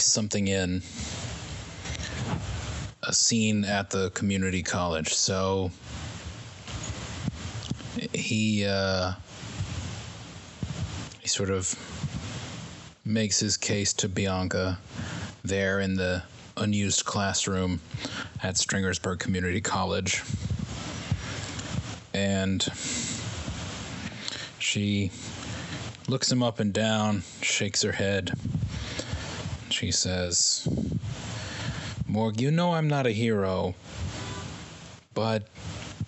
Splice something in a scene at the community college. So he uh, he sort of makes his case to Bianca there in the unused classroom at Stringersburg Community College. And she looks him up and down, shakes her head. She says, Morg, you know I'm not a hero, but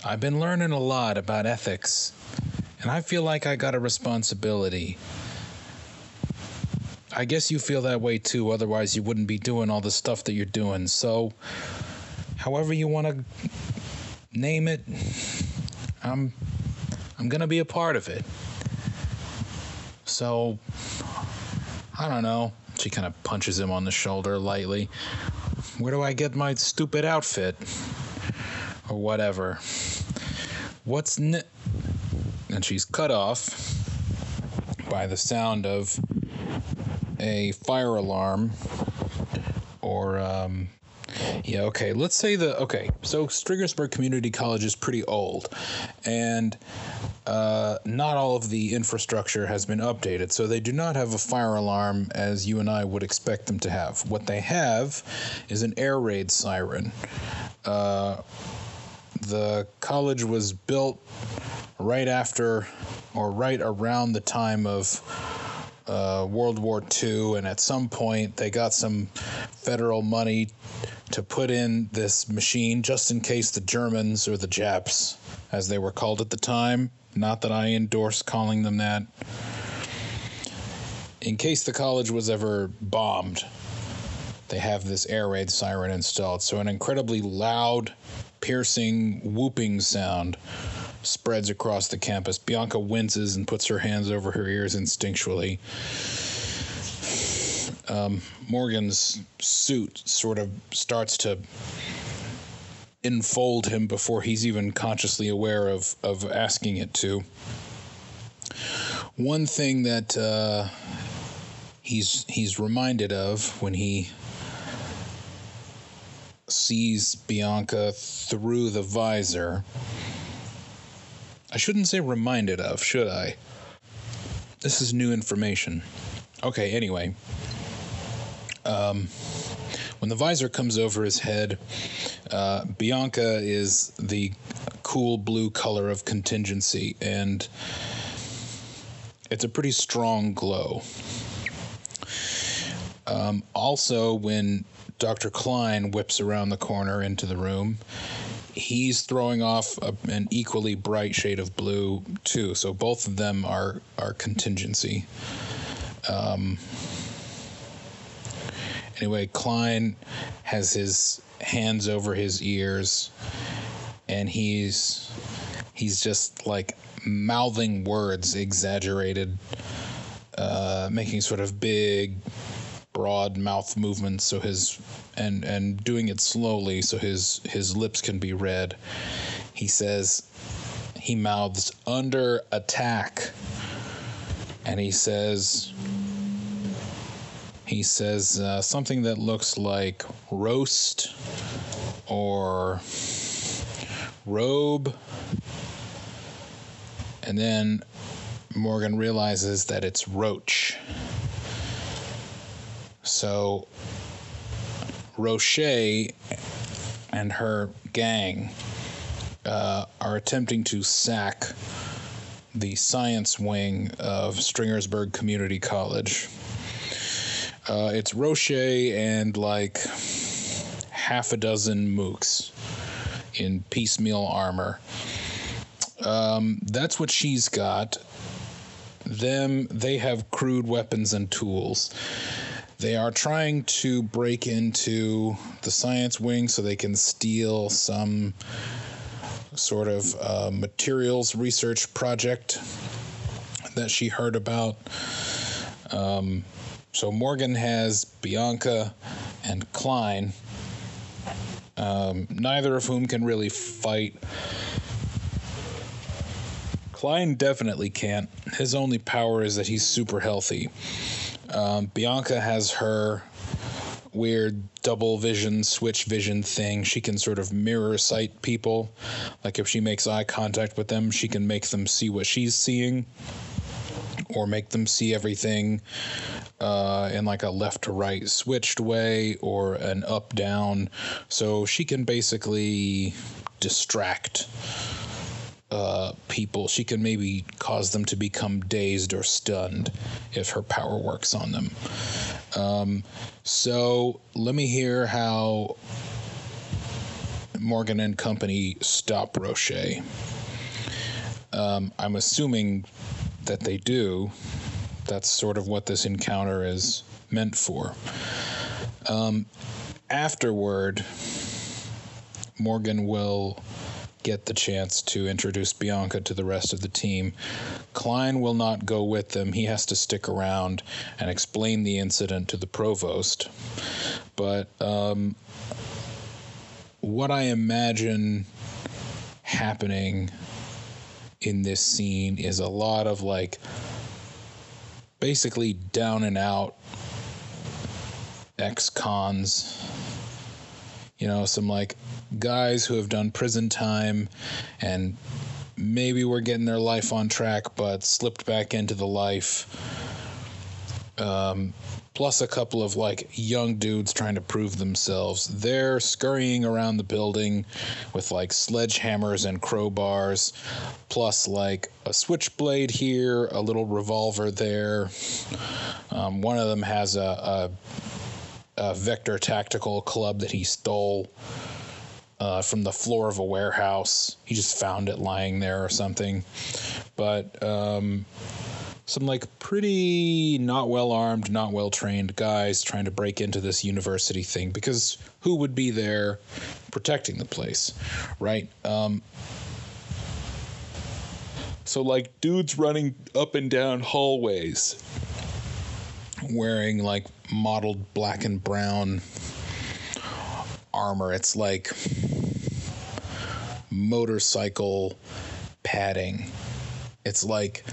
I've been learning a lot about ethics, and I feel like I got a responsibility. I guess you feel that way too, otherwise, you wouldn't be doing all the stuff that you're doing. So, however you want to name it, I'm, I'm going to be a part of it. So, I don't know. She kind of punches him on the shoulder lightly. Where do I get my stupid outfit? Or whatever. What's ne- and she's cut off by the sound of a fire alarm or um, yeah okay let's say the okay so stringersburg community college is pretty old and uh, not all of the infrastructure has been updated so they do not have a fire alarm as you and i would expect them to have. What they have is an air raid siren. Uh, the college was built right after or right around the time of uh, World War II, and at some point they got some federal money to put in this machine just in case the Germans or the Japs, as they were called at the time, not that I endorse calling them that, in case the college was ever bombed, they have this air raid siren installed. So, an incredibly loud, piercing, whooping sound spreads across the campus. Bianca winces and puts her hands over her ears instinctually. Um, Morgan's suit sort of starts to enfold him before he's even consciously aware of, of asking it to. One thing that uh, he's he's reminded of when he sees Bianca through the visor. I shouldn't say reminded of, should I? This is new information. Okay, anyway. Um, when the visor comes over his head, uh, Bianca is the cool blue color of contingency, and it's a pretty strong glow. Um, also, when Dr. Klein whips around the corner into the room, he's throwing off a, an equally bright shade of blue too. So both of them are are contingency. Um, anyway, Klein has his hands over his ears, and he's he's just like mouthing words, exaggerated, uh, making sort of big broad mouth movements so his and and doing it slowly so his his lips can be read he says he mouths under attack. And he says he says uh, something that looks like roast or robe. And then morgan realizes that it's roach so Roche and her gang uh, are attempting to sack the science wing of Stringersburg Community College. Uh, it's Roche and like half a dozen mooks in piecemeal armor. Um, that's what she's got. Them, they have crude weapons and tools. They are trying to break into the science wing so they can steal some sort of uh, materials research project that she heard about. Um, so Morgan has Bianca and Klein, um, neither of whom can really fight. Klein definitely can't. His only power is that he's super healthy. Um, Bianca has her weird double vision, switch vision thing. She can sort of mirror sight people. Like if she makes eye contact with them, she can make them see what she's seeing or make them see everything uh, in like a left to right switched way or an up down. So she can basically distract uh, people. She can maybe cause them to become dazed or stunned if her power works on them. Um, so let me hear how Morgan and Company stop Roche. Um, I'm assuming that they do. That's sort of what this encounter is meant for. Um, afterward, Morgan will get the chance to introduce Bianca to the rest of the team. Klein will not go with them. He has to stick around and explain the incident to the provost. But um, what I imagine happening in this scene is a lot of like basically down and out ex cons. You know, some like guys who have done prison time and maybe were getting their life on track but slipped back into the life. Um, plus a couple of like young dudes trying to prove themselves. They're scurrying around the building with like sledgehammers and crowbars, plus like a switchblade here, a little revolver there. Um, one of them has a, a, a Vector Tactical Club that he stole. Uh, from the floor of a warehouse. He just found it lying there or something. But um, some like pretty not well armed, not well trained guys trying to break into this university thing because who would be there protecting the place, right? Um, so like dudes running up and down hallways wearing like mottled black and brown armor. It's like motorcycle padding. It's like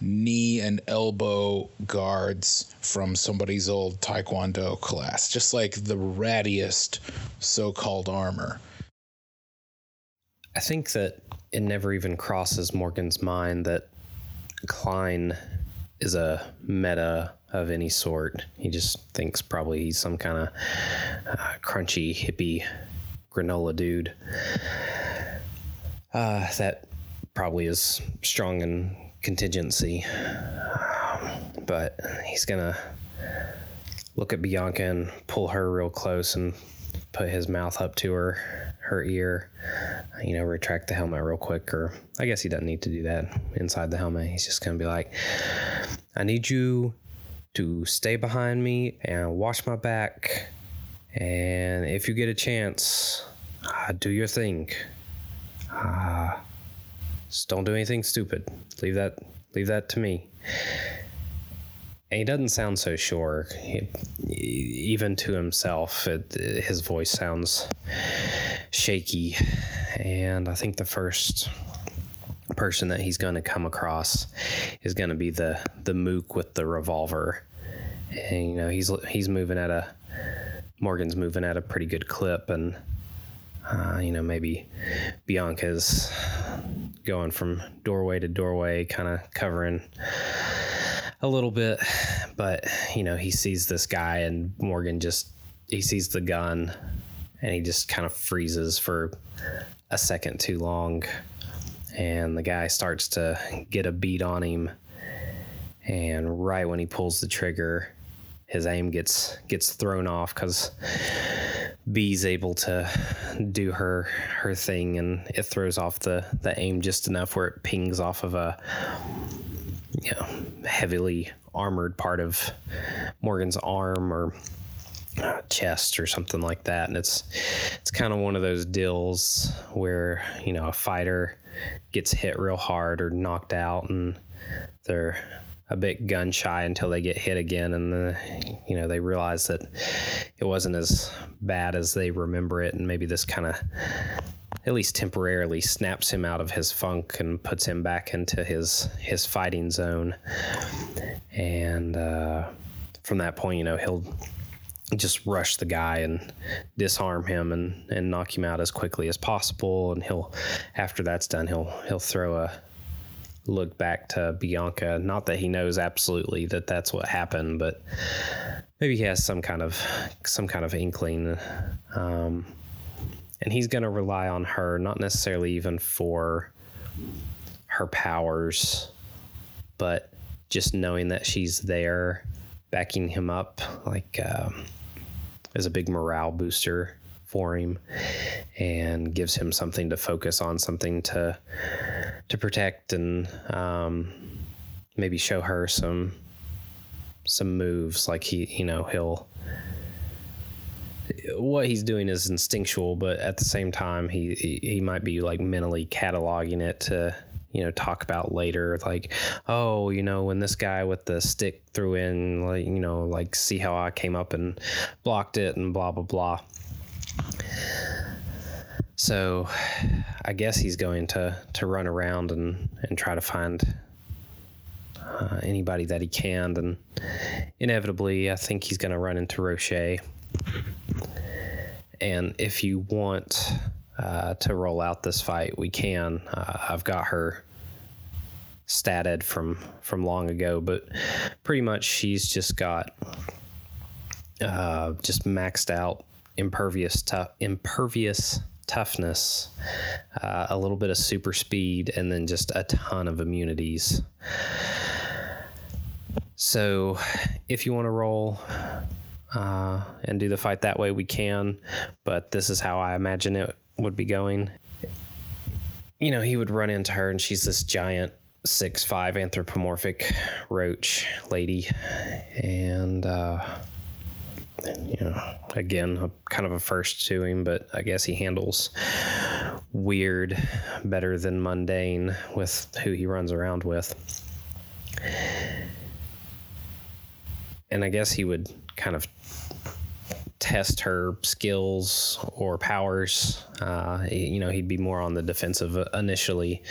knee and elbow guards from somebody's old taekwondo class, just like the rattiest so called armor. I think that it never even crosses Morgan's mind that Klein is a meta of any sort. He just thinks probably he's some kind of uh, crunchy hippie granola dude. Uh, that probably is strong in contingency. But he's gonna look at Bianca and pull her real close and put his mouth up to her her ear. You know, retract the helmet real quick, or I guess he doesn't need to do that inside the helmet. He's just gonna be like, "I need you to stay behind me and watch my back. And if you get a chance, uh, do your thing. Uh, just don't do anything stupid. Leave that leave that to me. And he doesn't sound so sure, he, even to himself. It, his voice sounds shaky, and I think the first person that he's going to come across is going to be the the mook with the revolver. And you know he's he's moving at a Morgan's moving at a pretty good clip, and uh, you know maybe Bianca's going from doorway to doorway, kind of covering a little bit. But, you know, he sees this guy, and Morgan just, he sees the gun and he just kind of freezes for a second too long. And the guy starts to get a beat on him. And right when he pulls the trigger, his aim gets gets thrown off because B's able to do her her thing, and it throws off the the aim just enough where it pings off of a you know heavily armored part of Morgan's arm or uh, chest or something like that, and it's it's kind of one of those deals where you know a fighter gets hit real hard or knocked out, and they're a bit gun shy until they get hit again and the, you know they realize that it wasn't as bad as they remember it and maybe this kind of at least temporarily snaps him out of his funk and puts him back into his his fighting zone. And uh, from that point, you know, he'll just rush the guy and disarm him and, and knock him out as quickly as possible. And he'll, after that's done, he'll he'll throw a look back to Bianca. Not that he knows absolutely that that's what happened, but maybe he has some kind of some kind of inkling. Um, and he's going to rely on her, not necessarily even for her powers, but just knowing that she's there, backing him up, like um, is a big morale booster for him, and gives him something to focus on, something to to protect, and um, maybe show her some some moves. Like he, you know, he'll what he's doing is instinctual, but at the same time, he, he, he might be like mentally cataloging it to you know talk about later like oh you know when this guy with the stick threw in like you know like see how i came up and blocked it and blah blah blah so i guess he's going to to run around and and try to find uh, anybody that he can and inevitably i think he's going to run into roche and if you want uh, to roll out this fight, we can. Uh, I've got her statted from from long ago, but pretty much she's just got uh, just maxed out impervious tough impervious toughness, uh, a little bit of super speed, and then just a ton of immunities. So, if you want to roll uh, and do the fight that way, we can. But this is how I imagine it would be going. You know, he would run into her, and she's this giant six five anthropomorphic roach lady, and uh, you know, again, a, kind of a first to him, but I guess he handles weird better than mundane with who he runs around with. And I guess he would kind of test her skills or powers. Uh, you know, he'd be more on the defensive initially.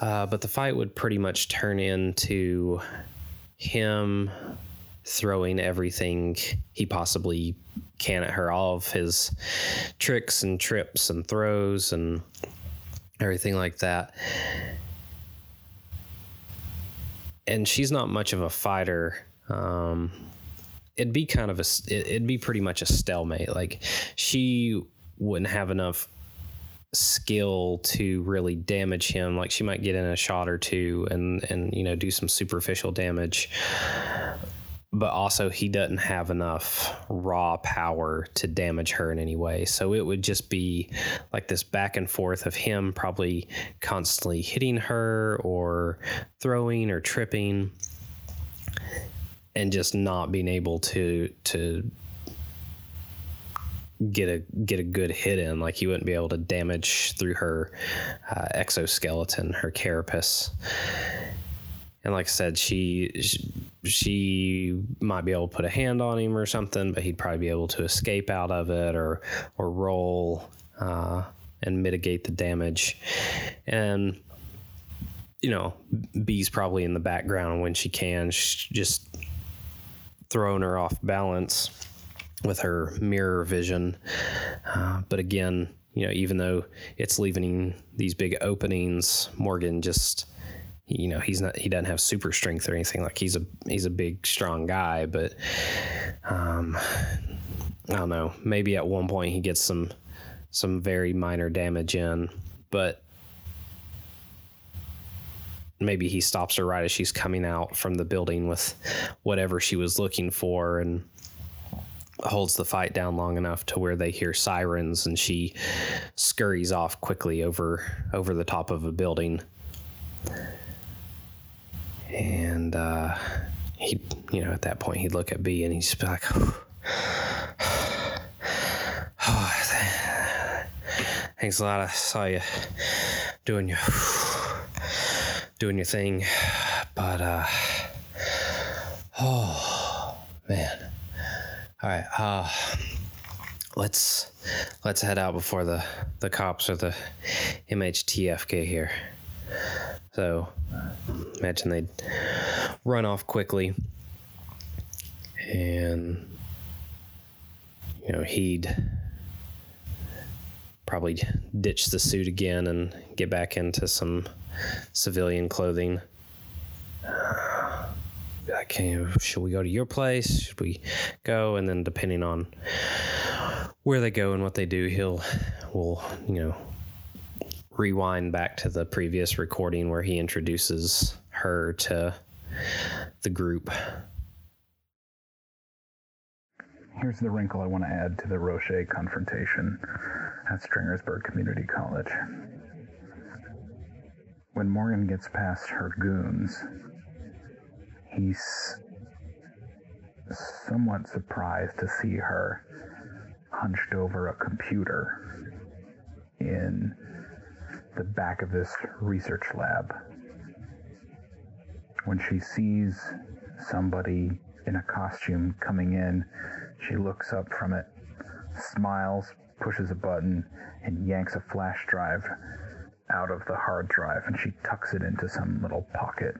Uh, but the fight would pretty much turn into him throwing everything he possibly can at her, all of his tricks and trips and throws and everything like that. And she's not much of a fighter. Um, it'd be kind of a it'd be pretty much a stalemate. Like she wouldn't have enough skill to really damage him. Like she might get in a shot or two and and you know do some superficial damage. But also he doesn't have enough raw power to damage her in any way. So it would just be like this back and forth of him probably constantly hitting her or throwing or tripping and just not being able to to get a get a good hit in like he wouldn't be able to damage through her uh, exoskeleton her carapace and like i said she, she might be able to put a hand on him or something but he'd probably be able to escape out of it or or roll uh, and mitigate the damage and you know B's probably in the background when she can she's just thrown her off balance with her mirror vision. Uh, but again, you know, even though it's leaving these big openings, Morgan just you know he's not he doesn't have super strength or anything. Like he's a he's a big strong guy but um i don't know. Maybe at one point he gets some some very minor damage in but maybe he stops her right as she's coming out from the building with whatever she was looking for and holds the fight down long enough to where they hear sirens and she scurries off quickly over over the top of a building and uh he you know at that point he'd look at b and he's like oh, thanks a lot i saw you doing your doing your thing. But uh oh man. All right. Uh let's let's head out before the the cops or the MHTF get here. So imagine they'd run off quickly and you know he'd probably ditch the suit again and get back into some civilian clothing like, should we go to your place? Should we go? And then depending on where they go and what they do, he'll we'll, you know rewind back to the previous recording where he introduces her to the group. Here's the wrinkle I want to add to the Roche confrontation at Stringersburg Community College. When Morgan gets past her goons, he's somewhat surprised to see her hunched over a computer in the back of this research lab. When she sees somebody in a costume coming in, she looks up from it, smiles, pushes a button, and yanks a flash drive out of the hard drive and she tucks it into some little pocket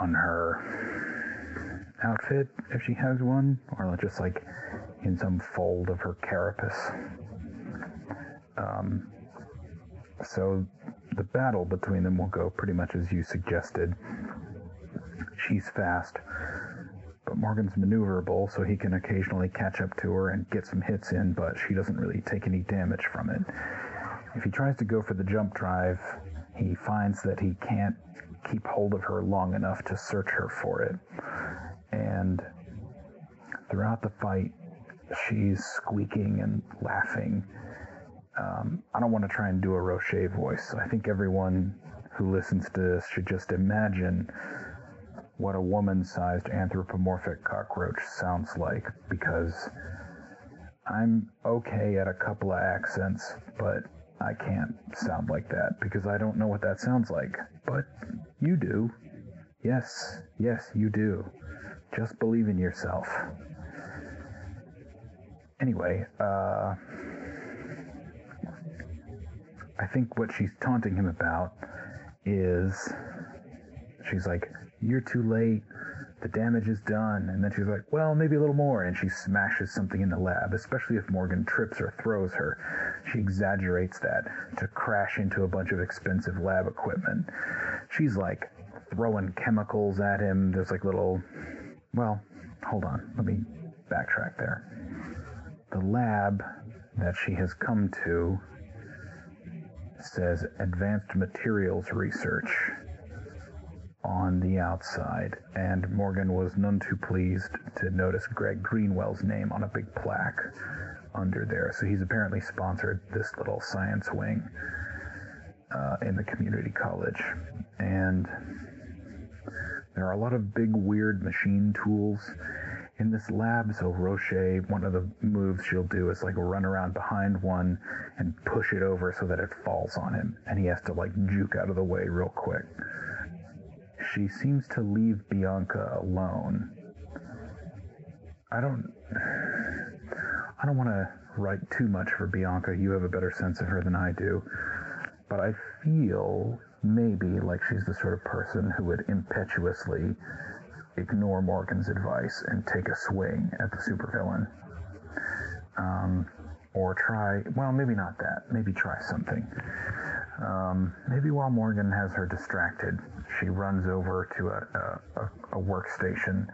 on her outfit if she has one, or just like in some fold of her carapace. Um, so the battle between them will go pretty much as you suggested. She's fast, but Morgan's maneuverable, so he can occasionally catch up to her and get some hits in, but she doesn't really take any damage from it. If he tries to go for the jump drive, he finds that he can't keep hold of her long enough to search her for it. And throughout the fight, she's squeaking and laughing. Um, I don't want to try and do a Roche voice. I think everyone who listens to this should just imagine what a woman sized anthropomorphic cockroach sounds like because I'm okay at a couple of accents, but I can't sound like that because I don't know what that sounds like. But you do. Yes, yes, you do. Just believe in yourself. Anyway, uh, I think what she's taunting him about is she's like, You're too late. The damage is done. And then she's like, Well, maybe a little more. And she smashes something in the lab, especially if Morgan trips or throws her. She exaggerates that to crash into a bunch of expensive lab equipment. She's like throwing chemicals at him. There's like little. Well, hold on. Let me backtrack there. The lab that she has come to says Advanced Materials Research on the outside, and Morgan was none too pleased to notice Greg Greenwell's name on a big plaque under there. So he's apparently sponsored this little science wing uh, in the community college. And there are a lot of big, weird machine tools in this lab. So Roche, one of the moves she'll do is like run around behind one and push it over so that it falls on him. And he has to like juke out of the way real quick. She seems to leave Bianca alone. I don't. I don't want to write too much for Bianca. You have a better sense of her than I do. But I feel maybe like she's the sort of person who would impetuously ignore Morgan's advice and take a swing at the supervillain. Um, or try, well, maybe not that. Maybe try something. Um, maybe while Morgan has her distracted, she runs over to a, a, a workstation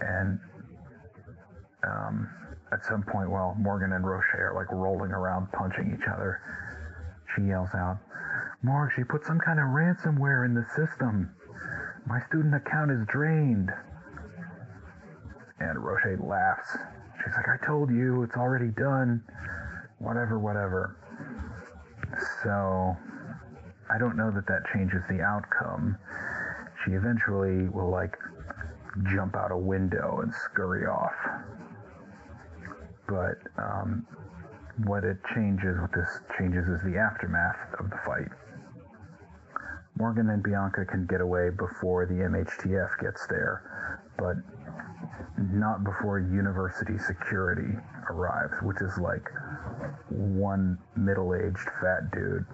and um, at some point while Morgan and Roche are like rolling around punching each other, she yells out, Morg, she put some kind of ransomware in the system. My student account is drained. And Roche laughs. She's like, I told you, it's already done. Whatever, whatever. So, I don't know that that changes the outcome. She eventually will, like, jump out a window and scurry off but um, what it changes, what this changes is the aftermath of the fight. Morgan and Bianca can get away before the MHTF gets there, but not before university security arrives, which is like one middle aged fat dude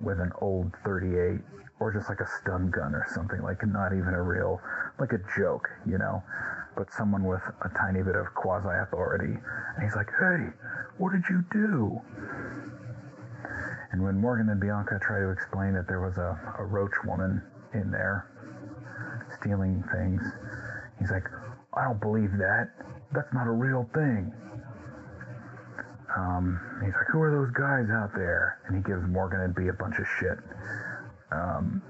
with an old 38 or just like a stun gun or something, like not even a real, like a joke, you know, but someone with a tiny bit of quasi authority. And he's like, hey, what did you do? And when Morgan and Bianca try to explain that there was a, a roach woman in there stealing things, he's like, I don't believe that. That's not a real thing. Um, he's like, who are those guys out there? And he gives Morgan and B a bunch of shit. Um,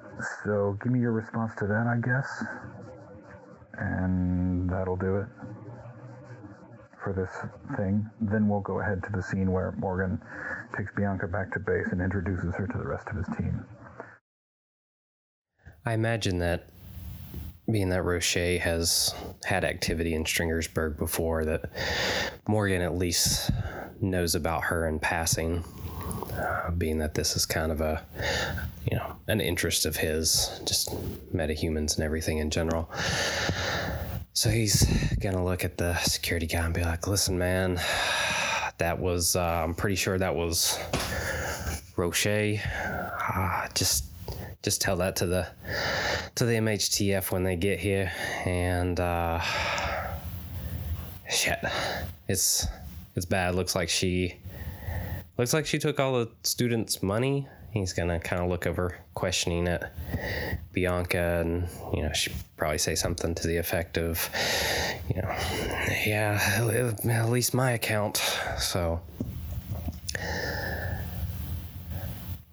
so give me your response to that, I guess. And that'll do it for this thing. Then we'll go ahead to the scene where Morgan takes Bianca back to base and introduces her to the rest of his team. I imagine that being that Roche has had activity in Stringersburg before, that Morgan at least knows about her in passing. Uh, being that this is kind of a, you know, an interest of his, just metahumans and everything in general. So he's gonna look at the security guy and be like, "Listen, man, that was uh, I'm pretty sure that was Roche. Uh, just just tell that to the to the MHTF when they get here, and uh, shit, it's it's bad. Looks like she looks like she took all the students' money. He's gonna kind of look over, questioning at Bianca, and you know she probably say something to the effect of, you know, yeah, at least my account. So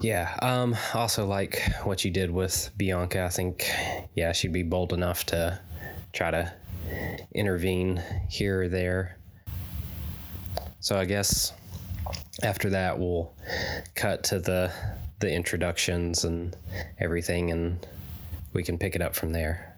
yeah. Um, also like what you did with Bianca. I think, yeah, she'd be bold enough to try to intervene here or there. So I guess after that we'll cut to the the introductions and everything and we can pick it up from there.